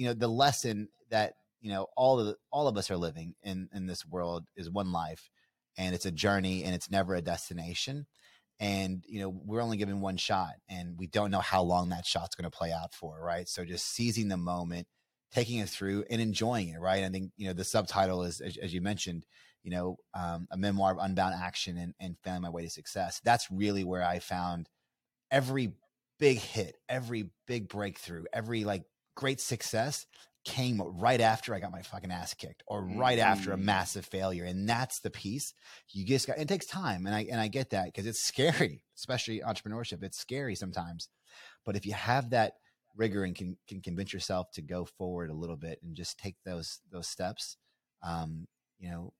you know the lesson that you know all of all of us are living in in this world is one life and it's a journey and it's never a destination. And you know we're only given one shot and we don't know how long that shot's going to play out for right? So just seizing the moment taking it through and enjoying it right? I think you know the subtitle is as, as you mentioned you know um, a memoir of unbound action and, and failing my way to success. That's really where i found every big hit every big breakthrough every like great success came right after I got my fucking ass kicked or right mm-hmm. after a mm. massive failure. And that's the piece you just got, it takes time. And I, and I get that because it's scary, especially entrepreneurship. It's scary sometimes, but if you have that rigor and can, can convince yourself to go forward a little bit and just take those, those steps, um, you know,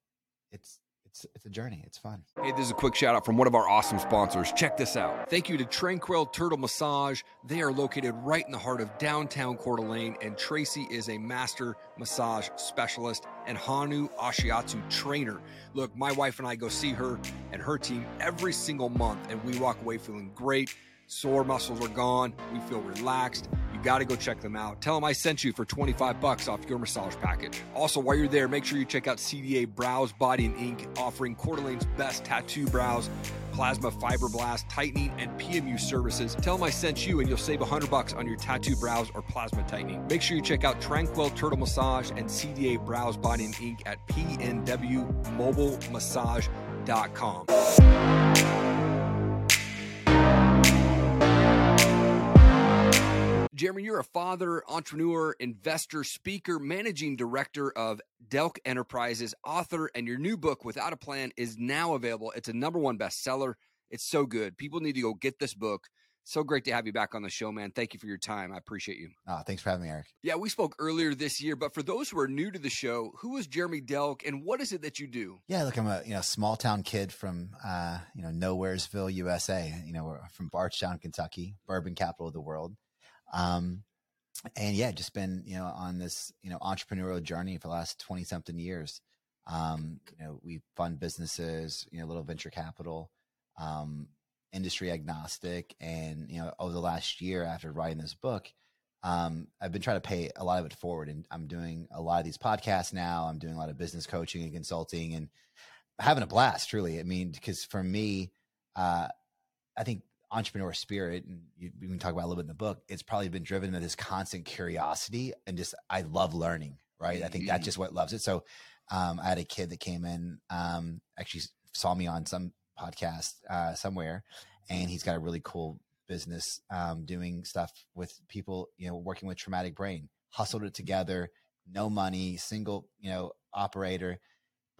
it's, it's it's a journey. It's fun. Hey, this is a quick shout out from one of our awesome sponsors. Check this out. Thank you to Tranquil Turtle Massage. They are located right in the heart of downtown Coeur d'Alene, and Tracy is a master massage specialist and Hanu Ashiatsu trainer. Look, my wife and I go see her and her team every single month, and we walk away feeling great. Sore muscles are gone. We feel relaxed got to go check them out. Tell them I sent you for 25 bucks off your massage package. Also, while you're there, make sure you check out CDA Brows Body and Ink, offering Coeur d'Alene's best tattoo brows, plasma fibroblast, tightening, and PMU services. Tell them I sent you and you'll save 100 bucks on your tattoo brows or plasma tightening. Make sure you check out Tranquil Turtle Massage and CDA Brows Body and Ink at pnwmobilemassage.com. Jeremy, you're a father, entrepreneur, investor, speaker, managing director of Delk Enterprises, author, and your new book, Without a Plan, is now available. It's a number one bestseller. It's so good. People need to go get this book. So great to have you back on the show, man. Thank you for your time. I appreciate you. Oh, thanks for having me, Eric. Yeah, we spoke earlier this year, but for those who are new to the show, who is Jeremy Delk and what is it that you do? Yeah, look, I'm a you know small town kid from uh, you know Nowheresville, USA. You know, we're from Bardstown, Kentucky, bourbon capital of the world. Um, and yeah, just been, you know, on this, you know, entrepreneurial journey for the last 20 something years. Um, you know, we fund businesses, you know, little venture capital, um, industry agnostic. And, you know, over the last year after writing this book, um, I've been trying to pay a lot of it forward and I'm doing a lot of these podcasts now. I'm doing a lot of business coaching and consulting and having a blast, truly. I mean, because for me, uh, I think entrepreneur spirit, and you, we can talk about a little bit in the book, it's probably been driven by this constant curiosity and just I love learning, right? Mm-hmm. I think that's mm-hmm. just what loves it. So um, I had a kid that came in, um, actually saw me on some podcast uh, somewhere, and he's got a really cool business um, doing stuff with people, you know, working with traumatic brain. Hustled it together, no money, single, you know, operator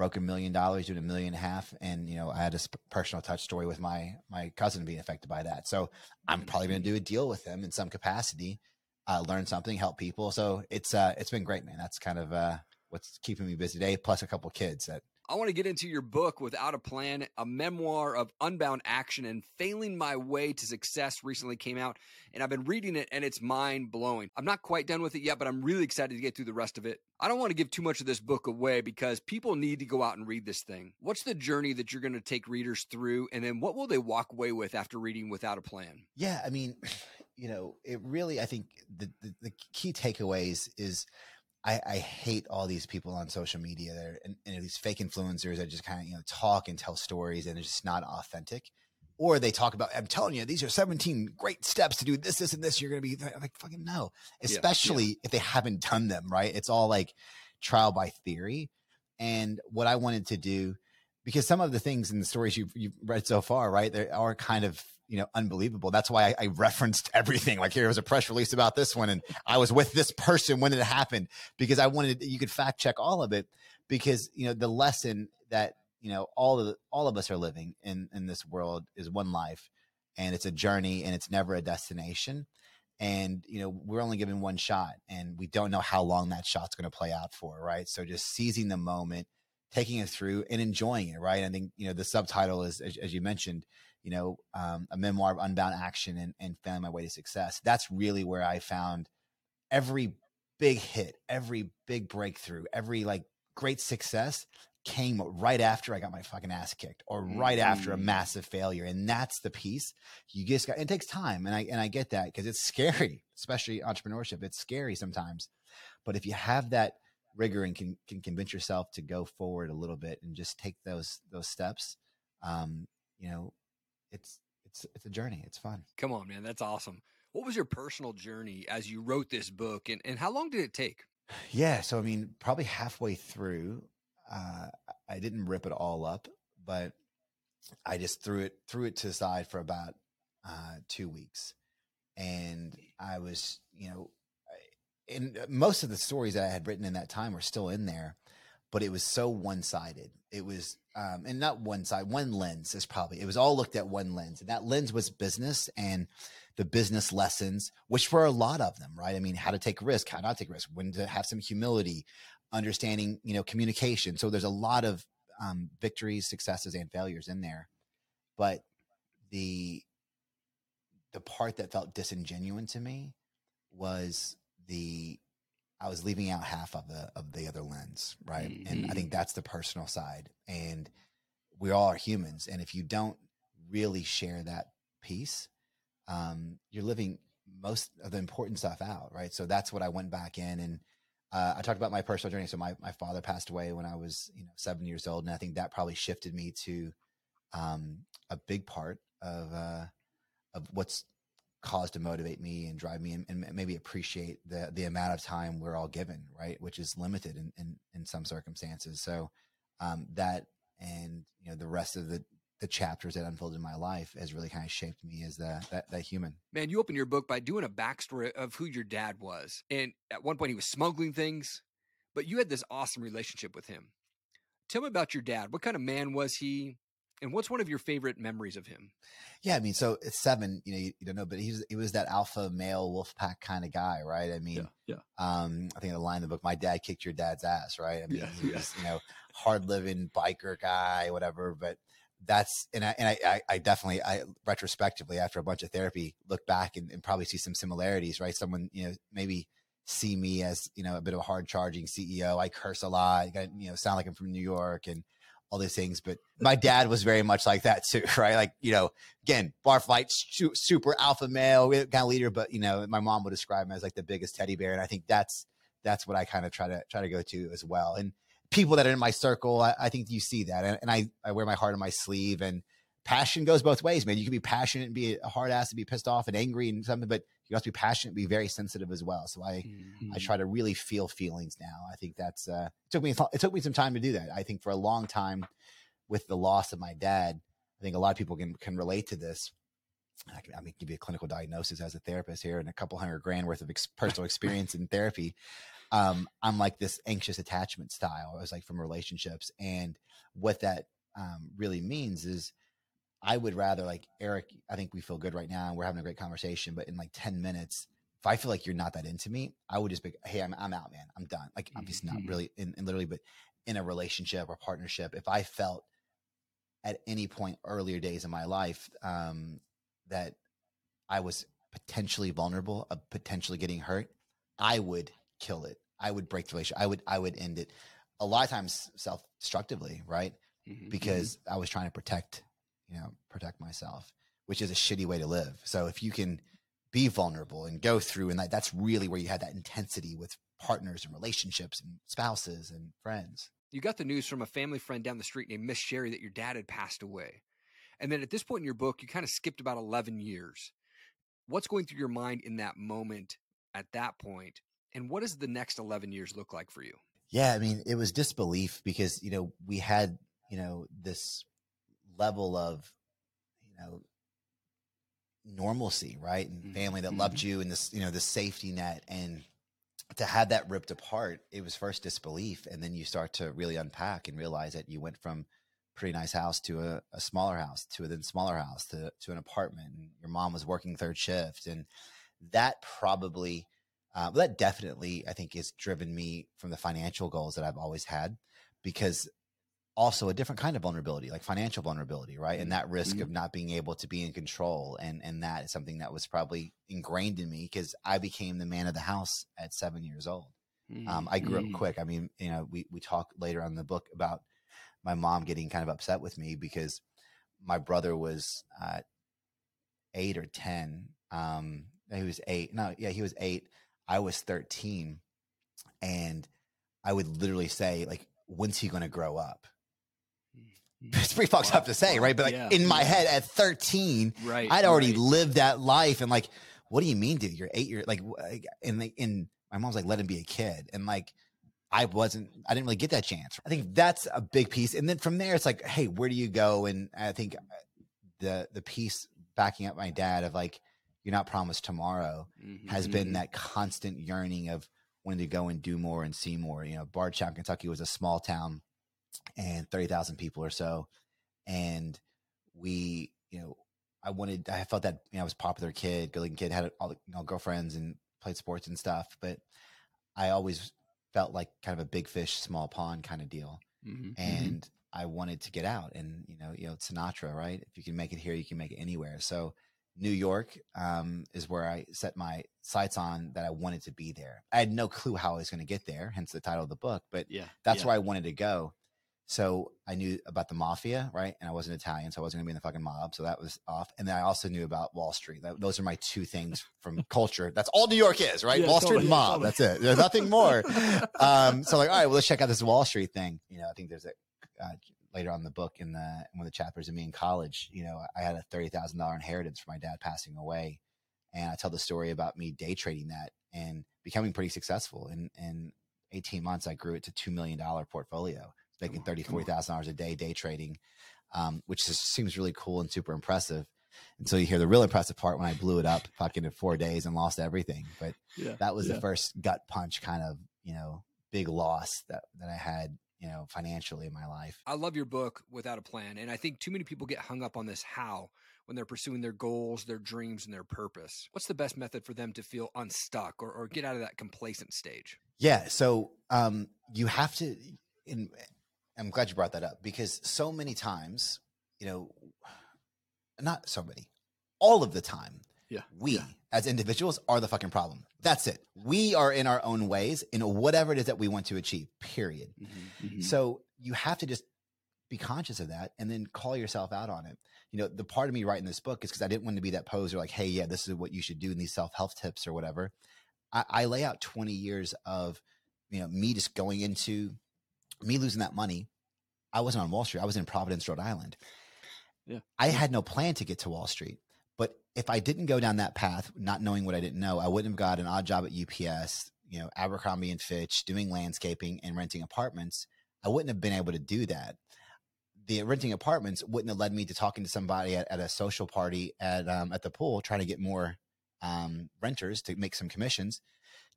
broke a million dollars, doing a million and a half. And, you know, I had a personal touch story with my, my cousin being affected by that. So I'm probably going to do a deal with him in some capacity, uh, learn something, help people. So it's, uh, it's been great, man. That's kind of, uh, what's keeping me busy today, plus a couple kids that I want to get into your book, Without a Plan, a memoir of unbound action and failing my way to success recently came out. And I've been reading it and it's mind blowing. I'm not quite done with it yet, but I'm really excited to get through the rest of it. I don't want to give too much of this book away because people need to go out and read this thing. What's the journey that you're going to take readers through? And then what will they walk away with after reading Without a Plan? Yeah. I mean, you know, it really, I think the, the, the key takeaways is I, I, hate all these people on social media there and, and, these fake influencers that just kind of you know talk and tell stories and it's just not authentic. Or they talk about, I'm telling you, these are 17 great steps to do this, this, and this. You're going to be like, fucking no. Especially yeah, yeah. if they haven't done them, right? It's all like trial by theory. And what I wanted to do, because some of the things in the stories you've, you've read so far, right, they are kind of you know unbelievable. That's why I, I, referenced everything. Like here was a press release about this one, and I was with this person when it happened because I wanted you could fact check all of it because you know the lesson that you know all of all of us are living in in this world is one life, and it's a journey and it's never a destination. And you know we're only given one shot, and we don't know how long that shot's going to play out for, right? So just seizing the moment, taking it through, and enjoying it, right? I think you know the subtitle is, as, as you mentioned, you know, um, a memoir of unbound action and, and failing my way to success. That's really where I found every big hit, every big breakthrough, every like great success came right after I got my fucking ass kicked or right mm-hmm. after a mm. massive failure. And that's the piece you just got, it takes time. And I, and I get that because it's scary, especially entrepreneurship. It's scary sometimes, But if you have that rigor and can, can convince yourself to go forward a little bit and just take those those steps, um, you know, it's it's it's a journey. It's fun. Come on, man, that's awesome. What was your personal journey as you wrote this book, and and how long did it take? Yeah, so I mean, probably halfway through, uh, I didn't rip it all up, but I just threw it threw it to the side for about uh, two weeks, and I was, you know, and most of the stories that I had written in that time were still in there, but it was so one sided. It was, um, and not one side, one lens is probably, it was all looked at one lens. And that lens was business and the business lessons, which were a lot of them, right? I mean, how to take risk, how not take risk, when to have some humility, understanding, you know, communication. So there's a lot of um, victories, successes, and failures in there. But the, the part that felt disingenuous to me was the I was leaving out half of the of the other lens, right? Mm-hmm. And I think mm-hmm. that's the personal side. And we all are humans, and if you don't really share that piece, um, you're living most of the important stuff out, right? So that's what I went back in and uh, I talked about my personal journey. So my my father passed away when I was you know seven years old, and I think that probably shifted me to um, a big part of uh, of what's cause to motivate me and drive me and, and, maybe appreciate the the amount of time we're all given right which is limited in in, in some circumstances so um, that and you know the rest of the the chapters that unfolded in my life has really kind of shaped me as the, that, that human. Man, you open your book by doing a backstory of who your dad was. And at one point he was smuggling things, but you had this awesome relationship with him. Tell me about your dad. What kind of man was he? And what's one of your favorite memories of him? Yeah, I mean, so it's seven. You know, you, you don't know, but he was he was that alpha male wolf pack kind of guy, right? I mean, yeah, yeah. Um, I think the line in the book, "My dad kicked your dad's ass," right? I mean, yeah, he was you know hard living biker guy, whatever. But that's and I and I, I definitely I retrospectively after a bunch of therapy look back and, and probably see some similarities, right? Someone you know maybe see me as you know a bit of a hard charging CEO. I curse a lot, you know, sound like I'm from New York and all these things. But my dad was very much like that too, right? Like, you know, again, bar fight, super alpha male kind of leader. But, you know, my mom would describe him as like the biggest teddy bear. And I think that's, that's what I kind of try to try to go to as well. And people that are in my circle, I, I think you see that. And, and I, I wear my heart on my sleeve and passion goes both ways, man. You can be passionate and be a hard ass and be pissed off and angry and something, but you have to be passionate, be very sensitive as well. So I, mm-hmm. I try to really feel feelings now. I think that's, uh, it took me, it took me some time to do that. I think for a long time with the loss of my dad, I think a lot of people can, can relate to this. I can, I mean, give you a clinical diagnosis as a therapist here and a couple hundred grand worth of ex- personal experience in therapy. Um, I'm like this anxious attachment style. I was like from relationships. And what that um, really means is I would rather like Eric, I think we feel good right now and we're having a great conversation, but in like 10 minutes, if I feel like you're not that into me, I would just be, Hey, I'm, I'm out, man. I'm done. Like obviously mm-hmm. not really in, in literally, but in a relationship or partnership, if I felt at any point earlier days in my life, um, that I was potentially vulnerable of potentially getting hurt, I would kill it. I would break the relationship. I would, I would end it a lot of times self destructively, right? Mm-hmm. Because I was trying to protect you know, protect myself, which is a shitty way to live. So if you can be vulnerable and go through, and that, that's really where you had that intensity with partners and relationships and spouses and friends. You got the news from a family friend down the street named Miss Sherry that your dad had passed away. And then at this point in your book, you kind of skipped about 11 years. What's going through your mind in that moment at that point? And what does the next 11 years look like for you? Yeah, I mean, it was disbelief because, you know, we had, you know, this level of you know normalcy right and mm-hmm. family that mm-hmm. loved you and this you know the safety net and to have that ripped apart it was first disbelief and then you start to really unpack and realize that you went from pretty nice house to a, a smaller house to a then smaller house to, to an apartment and your mom was working third shift and that probably uh, that definitely i think has driven me from the financial goals that i've always had because also a different kind of vulnerability, like financial vulnerability, right? And that risk mm-hmm. of not being able to be in control. And and that is something that was probably ingrained in me because I became the man of the house at seven years old. Mm-hmm. Um, I grew up mm-hmm. quick. I mean, you know, we we talk later on the book about my mom getting kind of upset with me because my brother was uh, eight or ten. Um, he was eight. No, yeah, he was eight. I was thirteen, and I would literally say like, "When's he going to grow up?" It's pretty fucked Wow. up to say, right? But like Yeah, in my head at 13, Right. I'd already right. lived that life, and like, what do you mean, dude? You're eight years like, and like, and my mom's like, let him be a kid, and like, I wasn't, I didn't really get that chance. I think that's a big piece, and then from there, it's like, hey, where do you go? And I think uh, the the piece backing up my dad of like, you're not promised tomorrow has Mhm, been mhm. that constant yearning of wanting to go and do more and see more. You know, Bardstown, Kentucky was a small town and 30,000 people or so. And we, you know, I wanted, I felt that, you know, I was a popular kid, good looking kid, had all the, you know, girlfriends and played sports and stuff. But I always felt like kind of a big fish, small pond kind of deal. Mhm, mhm. And I wanted to get out and, you know, you know, Sinatra, right? If you can make it here, you can make it anywhere. So New York um, is where I set my sights on that I wanted to be there. I had no clue how I was going to get there, hence the title of the book, but yeah. that's yeah. where I wanted to go. So I knew about the mafia, right? And I wasn't Italian, so I wasn't going to be in the fucking mob. So that was off. And then I also knew about Wall Street. That, those are my two things from culture. That's all New York is, right? Yeah, Wall Street totally, and mob. totally. That's it. There's nothing more. um, so like, all right, well, let's check out this Wall Street thing. You know, I think there's a uh, later on in the book in the in one of the chapters of me in college. You know, I had a thirty thousand dollar inheritance from my dad passing away, and I tell the story about me day trading that and becoming pretty successful. In in eighteen months, I grew it to two million dollar portfolio, making thirty forty thousand dollars a day day trading, um, which just seems really cool and super impressive. Until you hear the real impressive part when I blew it up fucking in four days and lost everything. But yeah. that was yeah. the first gut punch kind of you know big loss that that i had you know financially in my life I love your book without a plan. And I think too many people get hung up on this how when they're pursuing their goals, their dreams, and their purpose. What's the best method for them to feel unstuck or, or get out of that complacent stage? yeah so um you have to and i'm glad you brought that up because so many times you know not so many all of the time Yeah, we yeah. as individuals are the fucking problem that's it we are in our own ways in whatever it is that we want to achieve period Mm-hmm. So you have to just be conscious of that and then call yourself out on it. You know, the part of me writing this book is because I didn't want to be that poser, like, hey, yeah, this is what you should do in these self help tips or whatever. I, I lay out 20 years of, you know, me just going into me losing that money. I wasn't on Wall Street. I was in Providence, Rhode Island. Yeah. I had no plan to get to Wall Street. But if I didn't go down that path, not knowing what I didn't know, I wouldn't have got an odd job at UPS, you know, Abercrombie and Fitch, doing landscaping and renting apartments. I wouldn't have been able to do that. The renting apartments wouldn't have led me to talking to somebody at, at a social party at um, at the pool, trying to get more um, renters to make some commissions,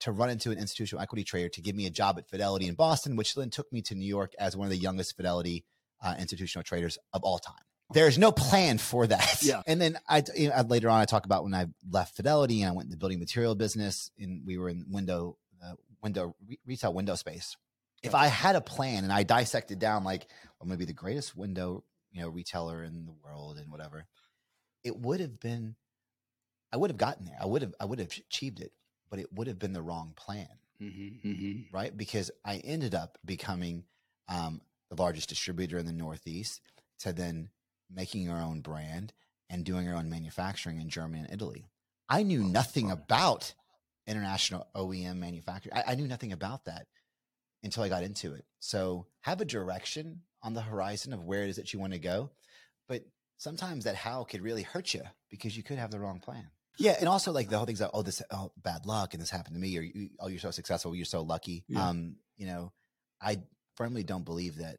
to run into an institutional equity trader to give me a job at Fidelity in Boston, which then took me to New York as one of the youngest Fidelity uh, institutional traders of all time. There's no plan for that. Yeah. And then I, you know, later on, I talk about when I left Fidelity and I went in the building material business, and we were in window, uh, window re- retail window space. If I had a plan and I dissected down, like I'm going to be the greatest window, you know, retailer in the world and whatever, it would have been, I would have gotten there. I would have, I would have achieved it, but it would have been the wrong plan Mm-hmm. right? Because I ended up becoming um, the largest distributor in the Northeast, to then making our own brand and doing our own manufacturing in Germany and Italy. I knew nothing about international OEM manufacturing. I, I knew nothing about that until I got into it. So have a direction on the horizon of where it is that you want to go, but sometimes that how could really hurt you because you could have the wrong plan. Yeah, and also like the whole thing's like, oh, this oh bad luck, and this happened to me, or you, oh, you're so successful, you're so lucky. Yeah. Um, you know, I firmly don't believe that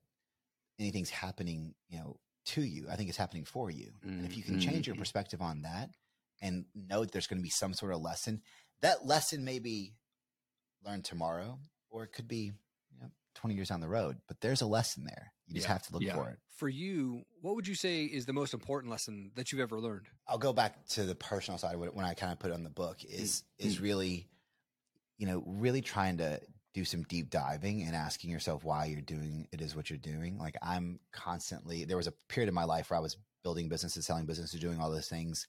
anything's happening, you know, to you. I think it's happening for you. And if you can change your Mhm. perspective on that and know that there's going to be some sort of lesson, that lesson may be learned tomorrow, or it could be, 20 years down the road. But there's a lesson there. You just Yeah, have to look yeah. for it. For you, what would you say is the most important lesson that you've ever learned? I'll go back to the personal side of it when I kind of put it on the book is is really, you know, really trying to do some deep diving and asking yourself why you're doing it is what you're doing. Like I'm constantly there was a period in my life where I was building businesses, selling businesses, doing all those things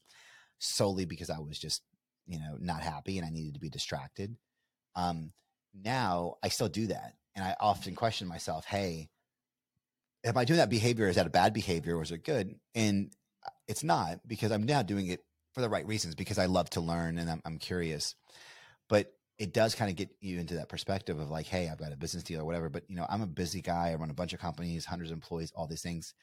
solely because I was just, you know, not happy and I needed to be distracted. Um now I still do that. And I often question myself, hey, am I doing that behavior? Is that a bad behavior or is it good? And uh, it's not because I'm now doing it for the right reasons because I love to learn and I'm, I'm curious. But it does kind of get you into that perspective of like, hey, I've got a business deal or whatever, but you know, I'm a busy guy. I run a bunch of companies, hundreds of employees, all these things.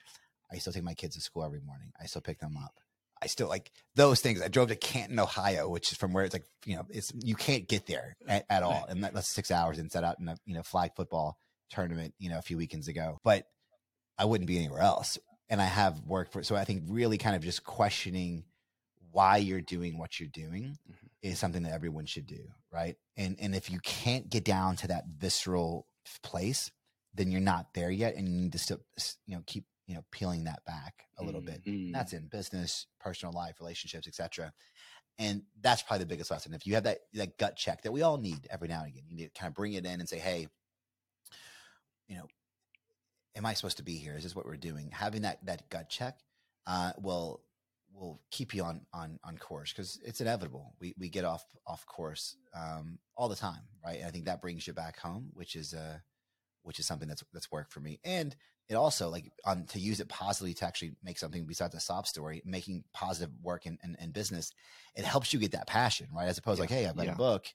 I still take my kids to school every morning. I still pick them up. I still like those things. I drove to Canton, Ohio, which is from where it's like, you know, it's you can't get there at, at all. And that, that's six hours and set out in a, you know, flag football tournament, you know, a few weekends ago. But I wouldn't be anywhere else. And I have worked for so I think really kind of just questioning why you're doing what you're doing mm-hmm. is something that everyone should do, right? And and if you can't get down to that visceral place, then you're not there yet, and you need to still, you know, keep you know peeling that back a little mm-hmm. bit. That's in business, personal life, relationships, etc. And that's probably the biggest lesson. If you have that that gut check that we all need every now and again, you need to kind of bring it in and say, hey, you know, am I supposed to be here? Is this what we're doing? Having that that gut check uh, will will keep you on on on course because it's inevitable. We we get off off course um, all the time, right? And I think that brings you back home, which is uh which is something that's that's worked for me. And it also like on to use it positively to actually make something besides a sob story, making positive work in, in, in, business, it helps you get that passion, right? As opposed yeah. like, hey, I've got yeah. a book,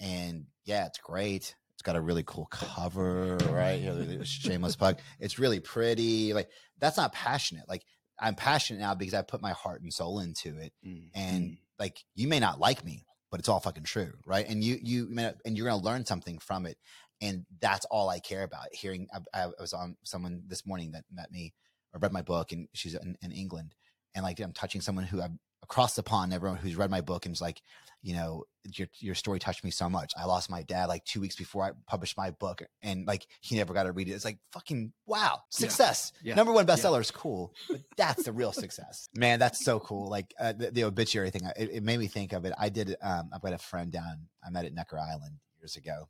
and yeah, it's great. It's got a really cool cover, right? You know, shameless plug. It's really pretty. Like that's not passionate. Like I'm passionate now because I put my heart and soul into it. Mm-hmm. And like you may not like me, but it's all fucking true, right? And you you may not, and you're gonna learn something from it. And that's all I care about. Hearing I, I was on someone this morning that met me or read my book, and she's in, in England, and like I'm touching someone who I've across the pond, everyone who's read my book and is like, you know, your your story touched me so much. I lost my dad like two weeks before I published my book, and like he never got to read it. It's like fucking wow, success. Yeah. Yeah. Number one bestseller yeah. is cool, but that's the real success, man. That's so cool. Like uh, the, the, obituary thing, it, it, made me think of it. I did. Um, I've got a friend down. I met at Necker Island years ago.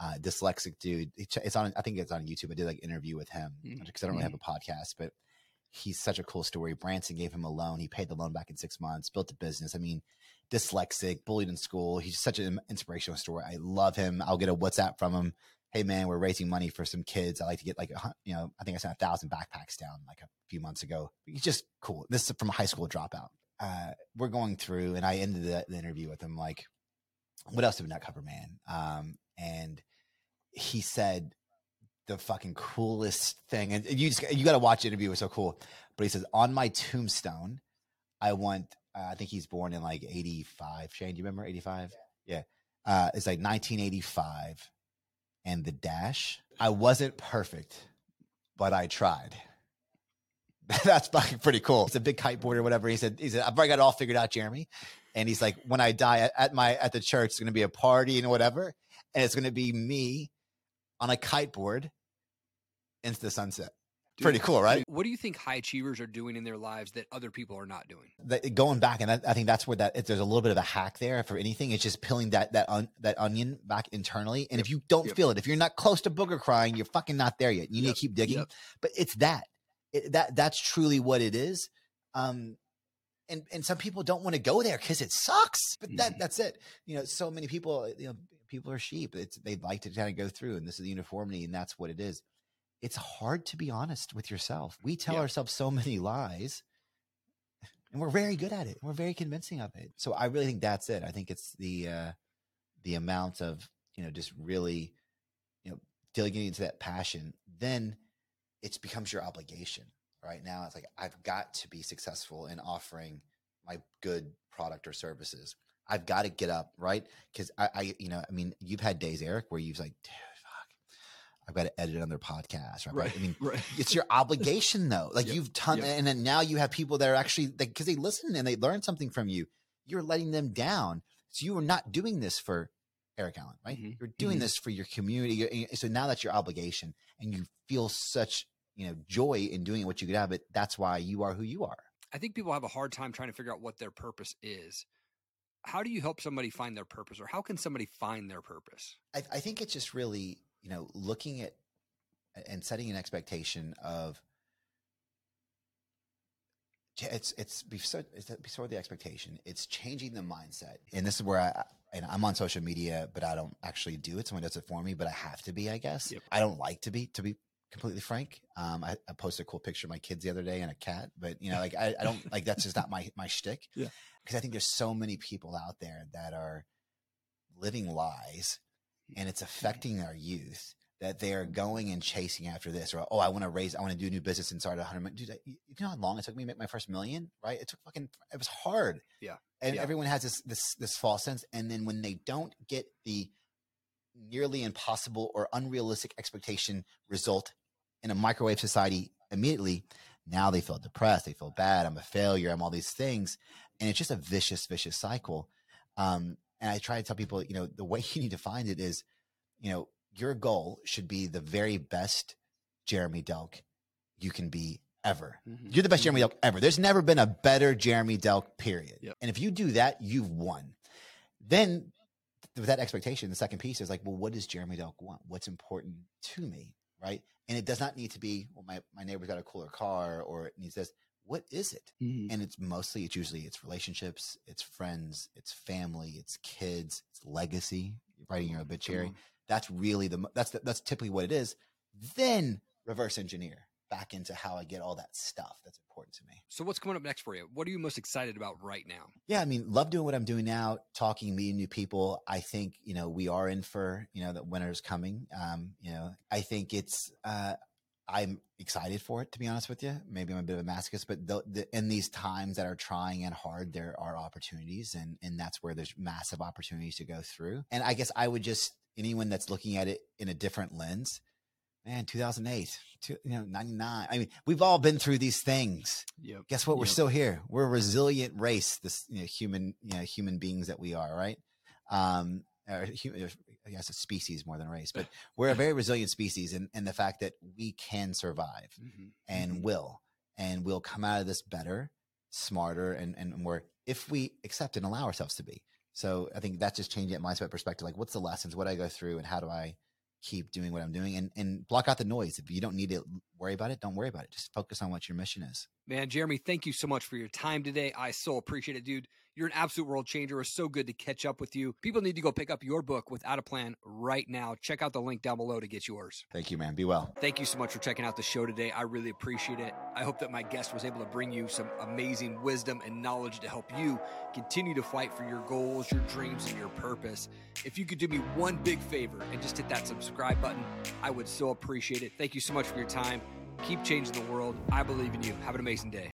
Uh, dyslexic dude. It's on. I think it's on YouTube. I did like interview with him because mm-hmm. I don't really have mm-hmm. a podcast, but he's such a cool story. Branson gave him a loan. He paid the loan back in six months, built a business. I mean, dyslexic, bullied in school. He's such an inspirational story. I love him. I'll get a WhatsApp from him. Hey man, we're raising money for some kids. I like to get like, a, you know, I think I sent a thousand backpacks down like a few months ago. He's just cool. This is from a high school dropout. Uh, we're going through, and I ended the, the, interview with him like, "What else did we not cover, man?" Um, and he said, the fucking coolest thing. And you just you got to watch the interview. It was so cool. But he says on my tombstone, I want. Uh, I think he's born in like '85. Shane, do you remember '85? Yeah. Uh, it's like 1985, and the dash. I wasn't perfect, but I tried. That's fucking pretty cool. It's a big kiteboard or whatever. He said, he said, I've already got it all figured out, Jeremy. And he's like, when I die at, at my at the church, it's gonna be a party and whatever. And it's gonna be me on a kiteboard into the sunset. Dude, Pretty cool, right? What do you think high achievers are doing in their lives that other people are not doing? The, going back, and I, I, think that's where that if there's a little bit of a hack there for anything. It's just peeling that that un, that onion back internally, and yep. if you don't yep. feel it, if you're not close to booger crying, you're fucking not there yet. You yep. need to keep digging. But it's that it, that that's truly what it is. Um, and and some people don't want to go there because it sucks. But that mm-hmm. that's it. You know, so many people. You know, people are sheep. It's they like to kind of go through, and this is the uniformity, and that's what it is it's hard to be honest with yourself. We tell yeah. ourselves so many lies and we're very good at it. We're very convincing of it. So I really think that's it. I think it's the uh the amount of, you know, just really, you know, digging into that passion, then it becomes your obligation. Right now it's like I've got to be successful in offering my good product or services. I've got to get up, right? Because I, I, you know, I mean, you've had days, Eric, where you've like, dude, fuck, I've got to edit on their podcast, right? right. I mean, right. it's your obligation though. Like yep. you've done, yep. and then now you have people that are actually because they listen and they learn something from you. You're letting them down. So you are not doing this for Eric Allen, right? Mm-hmm. You're doing mm-hmm. this for your community. So now that's your obligation, and you feel such you know joy in doing what you could have But That's why you are who you are. I think people have a hard time trying to figure out what their purpose is. How do you help somebody find their purpose, or how can somebody find their purpose? I, I think it's just really you know, looking at and setting an expectation of it's it's before, it's before the expectation. It's changing the mindset, and this is where I and I'm on social media, but I don't actually do it. Someone does it for me, but I have to be. I guess yep. I don't like to be to be completely frank. Um, I, I, posted a cool picture of my kids the other day and a cat, but you know, like I, I don't like that's just not my my shtick. Yeah, because I think there's so many people out there that are living lies and it's affecting our youth that they are going and chasing after this or oh i want to raise i want to do a new business and start a hundred million. dude you know how long it took me to make my first million right it took fucking it was hard Yeah. and Yeah. everyone has this this this false sense and then when they don't get the nearly impossible or unrealistic expectation result in a microwave society immediately now they feel depressed they feel bad i'm a failure i'm all these things and it's just a vicious vicious cycle um, and i try to tell people you know the way you need to find it is you know your goal should be the very best jeremy delk you can be ever Mhm. you're the best Jeremy Delk ever. There's never been a better Jeremy Delk, period. Yep. And if you do that, you've won. Then, with that expectation, the second piece is like, well, what does Jeremy Delk want? What's important to me, right? And it does not need to be, well, my my neighbor's got a cooler car, or it needs this. What is it? Mhm. And it's mostly, it's usually, it's relationships, it's friends, it's family, it's kids, it's legacy. Writing your obituary. That's really the that's the, that's typically what it is. Then reverse engineer back into how I get all that stuff that's important to me. So what's coming up next for you? What are you most excited about right now? Yeah, I mean, love doing what I'm doing now, talking, meeting new people. I think, you know, we are in for, you know, the winter's coming. Um, you know, I think it's uh I'm excited for it to be honest with you. Maybe I'm a bit of a masochist, but the, the, in these times that are trying and hard, there are opportunities and and that's where there's massive opportunities to go through. And I guess I would just anyone that's looking at it in a different lens, man, 2008, two, you know, 99. I mean, we've all been through these things Yep. guess what? We're still here. We're a resilient race. This you know, human, you know, human beings that we are, right? Um, or hu- I guess a species more than a race, but we're a very resilient species, and and the fact that we can survive Mhm. and Mhm. will, and we'll come out of this better, smarter, and and more if we accept and allow ourselves to be. So I think that's just changing that mindset perspective. Like, what's the lessons? What do I go through, and how do I keep doing what I'm doing? And and block out the noise. If you don't need to worry about it, don't worry about it. Just focus on what your mission is. Man, Jeremy, thank you so much for your time today. I so appreciate it, dude. You're an absolute world changer. It's so good to catch up with you. People need to go pick up your book, Without a Plan, right now. Check out the link down below to get yours. Thank you, man. Be well. Thank you so much for checking out the show today. I really appreciate it. I hope that my guest was able to bring you some amazing wisdom and knowledge to help you continue to fight for your goals, your dreams, and your purpose. If you could do me one big favor and just hit that subscribe button, I would so appreciate it. Thank you so much for your time. Keep changing the world. I believe in you. Have an amazing day.